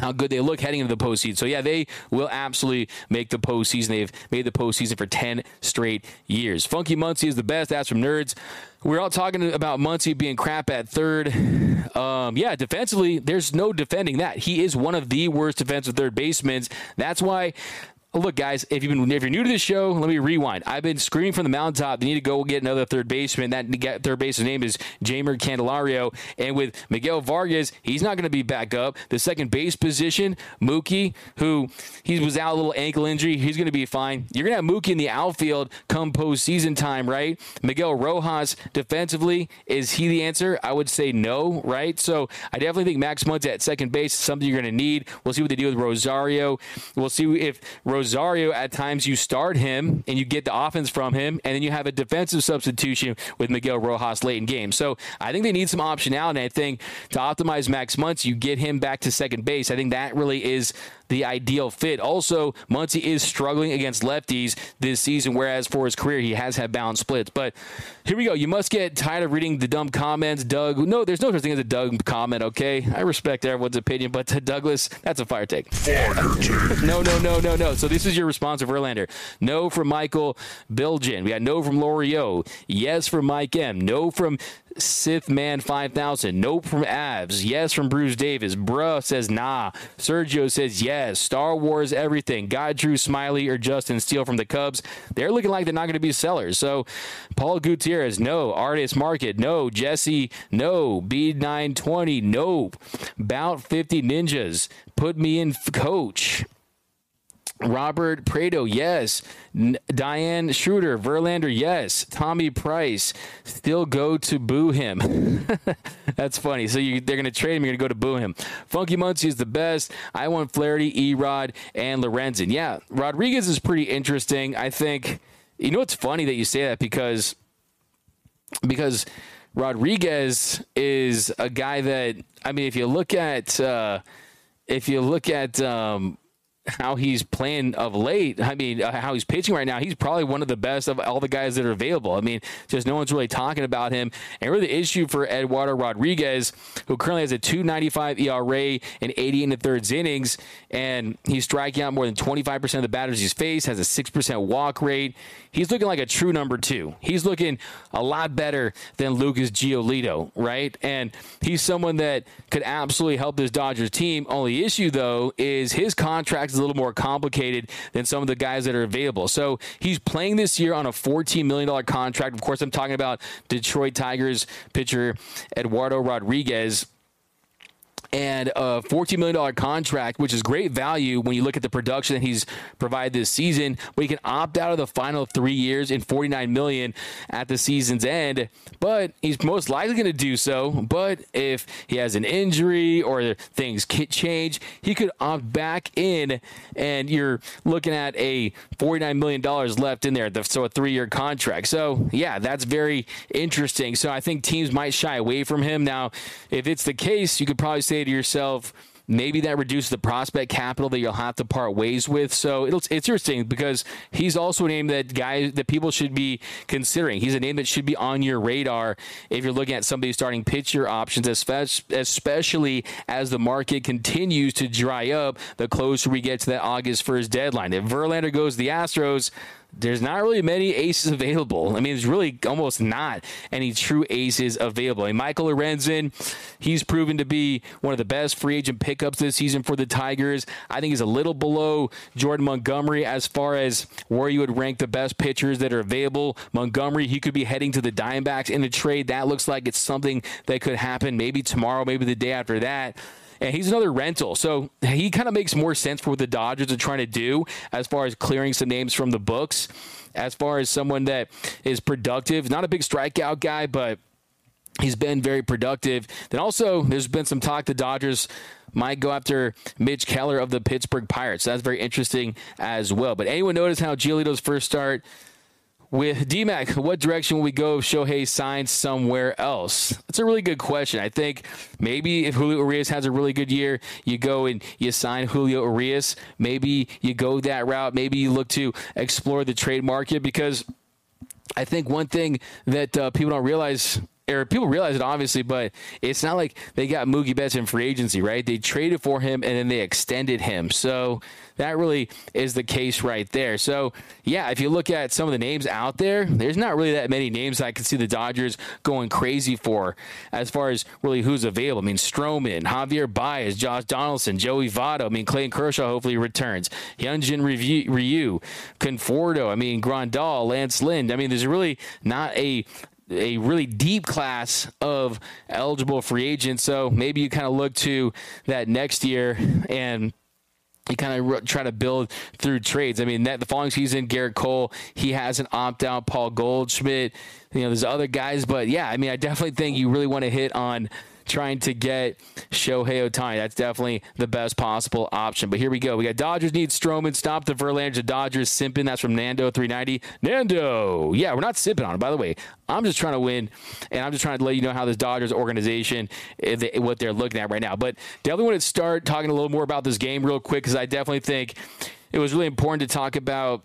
How good they look heading into the postseason. So yeah, they will absolutely make the postseason. They've made the postseason for ten straight years. Funky Muncy is the best. That's from nerds. We're all talking about Muncy being crap at third. Um, yeah, defensively, there's no defending that. He is one of the worst defensive third basemen. That's why look, guys, if you've been if you're new to this show, let me rewind. I've been screaming from the mountaintop. They need to go get another third baseman. That third baseman's name is Jeimer Candelario. And with Miguel Vargas, he's not going to be back up. The second base position, Mookie, who he was out a little ankle injury, he's going to be fine. You're going to have Mookie in the outfield come postseason time, right? Miguel Rojas defensively, is he the answer? I would say no, right? So I definitely think Max Muncy at second base is something you're going to need. We'll see what they do with Rosario. We'll see if Rosario, at times you start him and you get the offense from him, and then you have a defensive substitution with Miguel Rojas late in game. So I think they need some optionality. I think to optimize Max Muncy, you get him back to second base. I think that really is the ideal fit. Also, Muncy is struggling against lefties this season, whereas for his career, he has had balanced splits. But here we go. You must get tired of reading the dumb comments, Doug. No, there's no such thing as a Doug comment, okay? I respect everyone's opinion, but to Douglas, that's a fire take. Fire take. No, no, no, no, no. So this is your response of Verlander. No from Michael Bilgen. We got no from Lorio. Yes from Mike M. No from Sith Man 5000. Nope from Avs. Yes from Bruce Davis. Bruh says nah. Sergio says yes. Star Wars everything. God Drew Smyly or Justin Steele from the Cubs. They're looking like they're not going to be sellers. So Paul Gutierrez, no. Artist Market, no. Jesse, no. B920, nope. Bout 50 Ninjas. Put me in coach. Robert Prado, yes. N- Diane Schroeder, Verlander, yes. Tommy Price, still go to boo him. That's funny. So you, they're going to trade him. You're going to go to boo him. Funky Muncy is the best. I want Flaherty, Erod, and Lorenzen. Yeah, Rodriguez is pretty interesting. I think. You know, it's funny that you say that because because Rodriguez is a guy that I mean, if you look at uh, if you look at um, how he's playing of late, I mean, uh, how he's pitching right now, he's probably one of the best of all the guys that are available. I mean, just no one's really talking about him. And really, the issue for Eduardo Rodriguez, who currently has a 295 ERA and 80 in the thirds innings, and he's striking out more than 25% of the batters he's faced, has a 6% walk rate. He's looking like a true number two. He's looking a lot better than Lucas Giolito, right? And he's someone that could absolutely help this Dodgers team. Only issue, though, is his contract a little more complicated than some of the guys that are available. So he's playing this year on a $14 million contract. Of course, I'm talking about Detroit Tigers pitcher Eduardo Rodriguez and a $14 million contract, which is great value when you look at the production that he's provided this season. But he can opt out of the final three years in 49 million at the season's end. But he's most likely going to do so. But if he has an injury or things change, he could opt back in, and you're looking at a $49 million left in there. So a three year contract. So, yeah, that's very interesting. So I think teams might shy away from him. Now, if it's the case, you could probably say to yourself, maybe that reduces the prospect capital that you'll have to part ways with. So it's, it's interesting because he's also a name that guys that people should be considering. He's a name that should be on your radar if you're looking at somebody starting pitcher options, especially as the market continues to dry up the closer we get to that August 1st deadline. If Verlander goes to the Astros, there's not really many aces available. I mean, there's really almost not any true aces available. And Michael Lorenzen, he's proven to be one of the best free agent pickups this season for the Tigers. I think he's a little below Jordan Montgomery as far as where you would rank the best pitchers that are available. Montgomery, he could be heading to the Diamondbacks in a trade. That looks like it's something that could happen maybe tomorrow, maybe the day after that and he's another rental. So he kind of makes more sense for what the Dodgers are trying to do as far as clearing some names from the books. As far as someone that is productive, not a big strikeout guy, but he's been very productive. Then also, there's been some talk the Dodgers might go after Mitch Keller of the Pittsburgh Pirates. So that's very interesting as well. But anyone notice how Giolito's first start with DMAC, what direction will we go if Shohei signs somewhere else? That's a really good question. I think maybe if Julio Urias has a really good year, you go and you sign Julio Urias. Maybe you go that route. Maybe you look to explore the trade market because I think one thing that uh, people don't realize or people realize it obviously, but it's not like they got Mookie Betts in free agency, right? They traded for him and then they extended him. So that really is the case right there. So yeah, if you look at some of the names out there, there's not really that many names I can see the Dodgers going crazy for as far as really who's available. I mean, Stroman, Javier Baez, Josh Donaldson, Joey Votto. I mean, Clayton Kershaw hopefully returns. Hyunjin Ryu, Conforto. I mean, Grandal, Lance Lynn. I mean, there's really not a a really deep class of eligible free agents. So maybe you kind of look to that next year and you kind of try to build through trades. I mean, that the following season, Gerrit Cole, he has an opt out. Paul Goldschmidt, you know, there's other guys, but yeah, I mean, I definitely think you really want to hit on trying to get Shohei Ohtani. That's definitely the best possible option. But here we go. We got Dodgers need Stroman. Stop the Verlander. The Dodgers simping. That's from Nando 390. Nando. Yeah, we're not simping on it, by the way. I'm just trying to win, and I'm just trying to let you know how this Dodgers organization, eh, what they're looking at right now. But definitely want to start talking a little more about this game real quick because I definitely think it was really important to talk about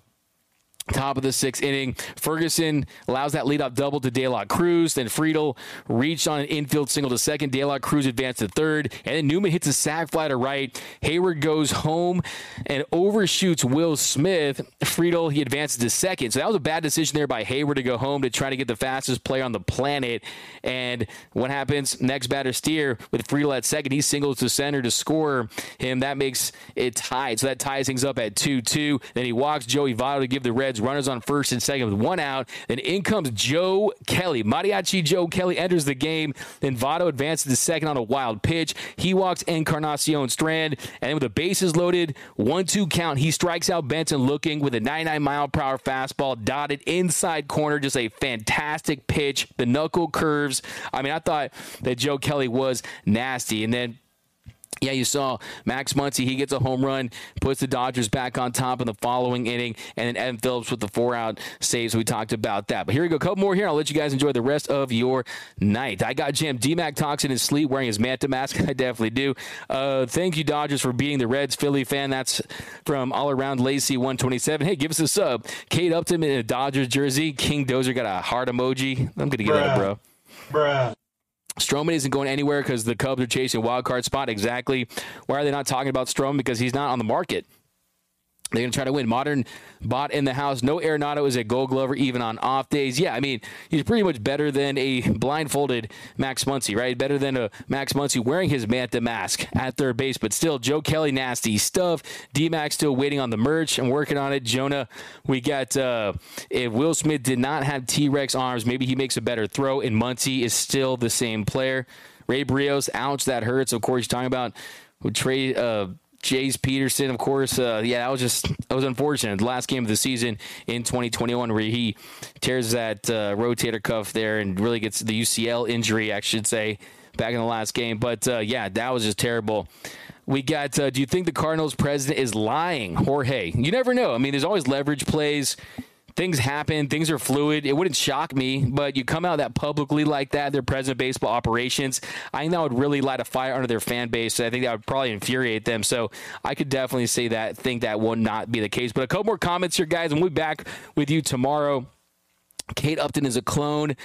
Top of the sixth inning, Ferguson allows that leadoff double to De La Cruz. Then Friedl reached on an infield single to second. De La Cruz advanced to third, and then Newman hits a sac fly to right. Heyward goes home and overshoots Will Smith. Friedl he advances to second. So that was a bad decision there by Heyward to go home to try to get the fastest player on the planet. And what happens? Next batter steer with Friedl at second. He singles to center to score him. That makes it tied. So that ties things up at two-two. Then he walks Joey Votto to give the Reds runners on first and second with one out. Then in comes Joe Kelly. Mariachi Joe Kelly enters the game. Then Votto advances to second on a wild pitch. He walks Encarnacion Strand, and with the bases loaded, one-two count, he strikes out Benson looking with a 99 mile per hour fastball dotted inside corner. Just a fantastic pitch. The knuckle curves. I mean, I thought that Joe Kelly was nasty, and then yeah, you saw Max Muncy. He gets a home run, puts the Dodgers back on top in the following inning, and then Evan Phillips with the four out saves. We talked about that. But here we go. A couple more here. I'll let you guys enjoy the rest of your night. I got Jam DMAC talks in his sleep wearing his Manta mask. I definitely do. Uh, thank you, Dodgers, for beating the Reds. Philly fan. That's from all around Lacey 127. Hey, give us a sub. Kate Upton in a Dodgers jersey. King Dozer got a heart emoji. I'm going to get that, bro. Bruh. Stroman isn't going anywhere because the Cubs are chasing wild card spot. Exactly. Why are they not talking about Stroman? Because he's not on the market. They're going to try to win. Modern bot in the house. No Arenado is a gold glover even on off days. Yeah, I mean, he's pretty much better than a blindfolded Max Muncy, right? Better than a Max Muncy wearing his Manta mask at third base. But still, Joe Kelly, nasty stuff. D Max still waiting on the merch and working on it. Jonah, we got, uh, if Will Smith did not have T Rex arms, maybe he makes a better throw, and Muncy is still the same player. Ray Brios, ouch, that hurts. Of course, you're talking about Trey. Uh, Jace Peterson, of course, uh, yeah, that was just that was unfortunate. The last game of the season in 2021, where he tears that uh, rotator cuff there and really gets the UCL injury, I should say, back in the last game. But uh, yeah, that was just terrible. We got. Uh, do you think the Cardinals president is lying, Jorge? You never know. I mean, there's always leverage plays things happen, things are fluid. It wouldn't shock me, but you come out that publicly like that, their president baseball operations, I think that would really light a fire under their fan base. I think that would probably infuriate them. So I could definitely say that, think that will not be the case. But a couple more comments here, guys, and we'll be back with you tomorrow. Kate Upton is a clone.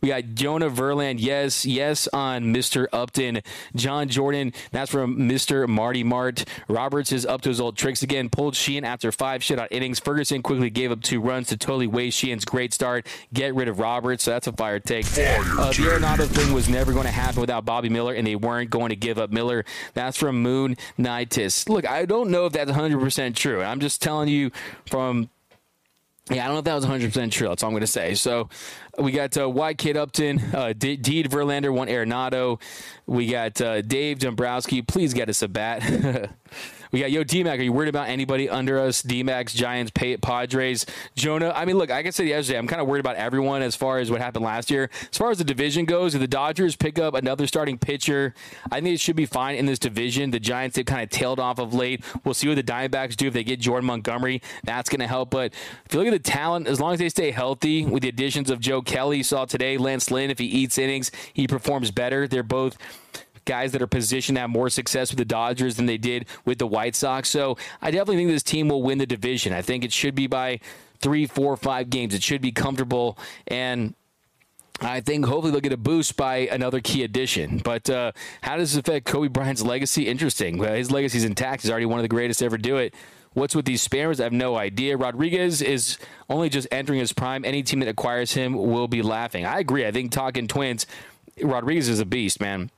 We got Jonah Verland, yes, yes, on Mr. Upton. John Jordan, that's from Mr. Marty Mart. Roberts is up to his old tricks again. Pulled Sheehan after five shutout innings. Ferguson quickly gave up two runs to totally waste Sheehan's great start. Get rid of Roberts, so that's a fire take. Fire Uh, the. Arenado thing was never going to happen without Bobby Miller, and they weren't going to give up Miller. That's from Moon Nightis. Look, I don't know if that's 100% true. I'm just telling you from yeah, I don't know if that was 100% true. That's all I'm going to say. So we got uh, White Kid Upton, uh, D- Deed Verlander, one Arenado. We got uh, Dave Dombrowski. Please get us a bat. we got Yo D-Mac. Are you worried about anybody under us? D-Macs, Giants, Pay- Padres, Jonah. I mean, look, like I said yesterday, I'm kind of worried about everyone as far as what happened last year. As far as the division goes, if the Dodgers pick up another starting pitcher, I think it should be fine in this division. The Giants have kind of tailed off of late. We'll see what the Diamondbacks do if they get Jordan Montgomery. That's going to help. But if you look at the talent, as long as they stay healthy, with the additions of Joe Kelly, you saw today, Lance Lynn, if he eats innings, he performs better. They're both guys that are positioned to have more success with the Dodgers than they did with the White Sox. So I definitely think this team will win the division. I think it should be by three, four, five games. It should be comfortable. And I think hopefully they'll get a boost by another key addition. But uh, how does this affect Kobe Bryant's legacy? Interesting. Well, his legacy's intact. He's already one of the greatest to ever do it. What's with these spammers? I have no idea. Rodriguez is only just entering his prime. Any team that acquires him will be laughing. I agree. I think talking twins, Rodriguez is a beast, man.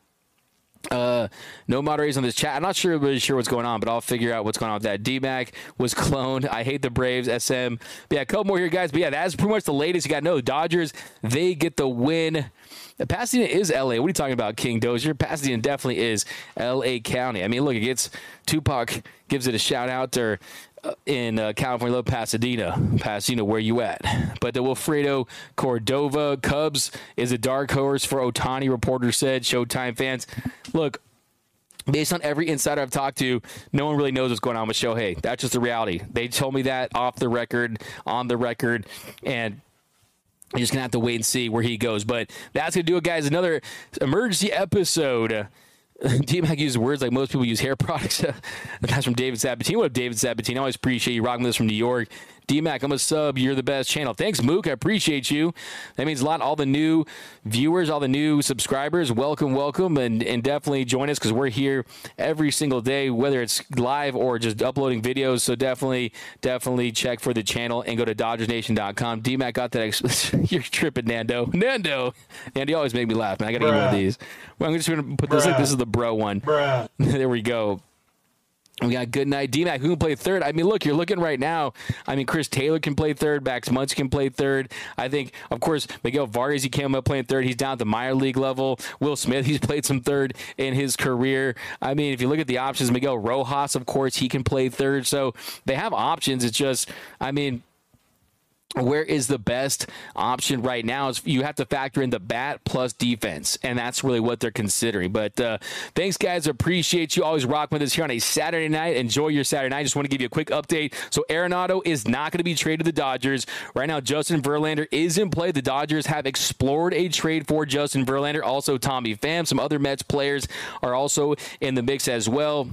Uh, no moderators on this chat. I'm not sure really sure what's going on, but I'll figure out what's going on with that. DMAC was cloned. I hate the Braves. SM. But yeah, a couple more here, guys. But yeah, that's pretty much the latest. You got no Dodgers. They get the win. Pasadena is LA. What are you talking about, King Dozier? Pasadena definitely is LA County. I mean, look, it gets Tupac gives it a shout out or in uh, California, love Pasadena. Pasadena, where you at? But the Wilfredo Cordova Cubs is a dark horse for Ohtani. reporter said. Showtime fans. Look, based on every insider I've talked to, no one really knows what's going on with Shohei. That's just the reality. They told me that off the record, on the record, and you're just gonna have to wait and see where he goes. But that's gonna do it, guys. Another emergency episode. D-Mac uses words like most people use hair products. That's from David Sabatini. What up, David Sabatini? I always appreciate you rocking this from New York. D-Mac, I'm a sub. You're the best channel. Thanks, Mook. I appreciate you. That means a lot. All the new viewers, all the new subscribers, welcome, welcome, and, and definitely join us because we're here every single day, whether it's live or just uploading videos. So definitely, definitely check for the channel and go to DodgersNation.com. D-Mac got that. Ex- You're tripping, Nando. Nando. Nando, you always make me laugh, man. I got to get one of these. Well, I'm just going to put this. Like, this is the bro one. there we go. We got good night. D-Mac, who can play third? I mean, look, you're looking right now. I mean, Chris Taylor can play third. Max Muncy can play third. I think, of course, Miguel Vargas, he came up playing third. He's down at the minor league level. Will Smith, he's played some third in his career. I mean, if you look at the options, Miguel Rojas, of course, he can play third. So they have options. It's just, I mean, where is the best option right now is you have to factor in the bat plus defense and that's really what they're considering. But uh, thanks guys. Appreciate you always rock with us here on a saturday night. Enjoy your saturday night. Just want to give you a quick update. So arenado is not going to be traded to the dodgers. Right now justin verlander is in play. The dodgers have explored a trade for justin verlander. Also tommy pham some other mets players are also in the mix as well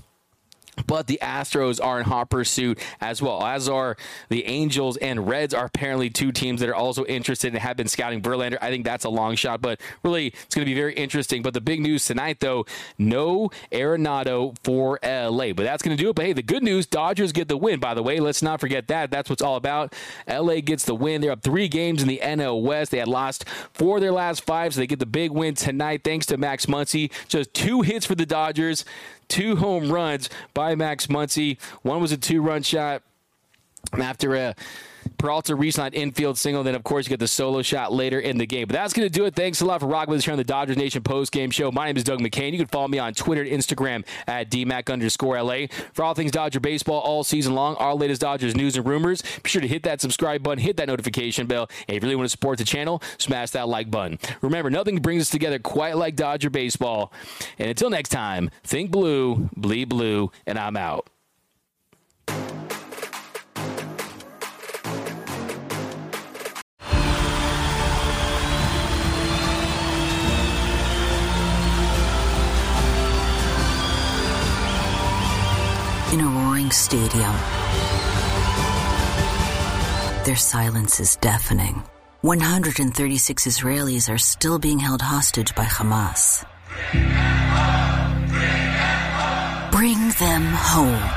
but the Astros are in hot pursuit as well, as are the Angels and Reds are apparently two teams that are also interested and have been scouting Verlander. I think that's a long shot, but really it's going to be very interesting. But the big news tonight, though, no Arenado for LA. But that's going to do it. But hey, the good news, Dodgers get the win, by the way. Let's not forget that. That's what's all about. LA gets the win. They're up three games in the NL West. They had lost four of their last five, so they get the big win tonight thanks to Max Muncy. Just two hits for the Dodgers two home runs by Max Muncy. One was a two run shot after a Peralta re-signed infield single. Then, of course, you get the solo shot later in the game. But that's going to do it. Thanks a lot for rocking with us here on the Dodgers Nation post game show. My name is Doug McKain. You can follow me on Twitter and Instagram at DMAC underscore LA. For all things Dodger baseball all season long, our latest Dodgers news and rumors, be sure to hit that subscribe button, hit that notification bell. And if you really want to support the channel, smash that like button. Remember, nothing brings us together quite like Dodger baseball. And until next time, think blue, bleed blue, and I'm out. Stadium, their silence is deafening. 136 Israelis are still being held hostage by Hamas. Bring them home.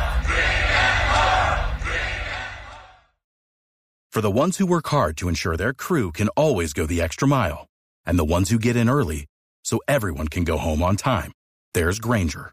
For the ones who work hard to ensure their crew can always go the extra mile, and the ones who get in early so everyone can go home on time, there's Grainger,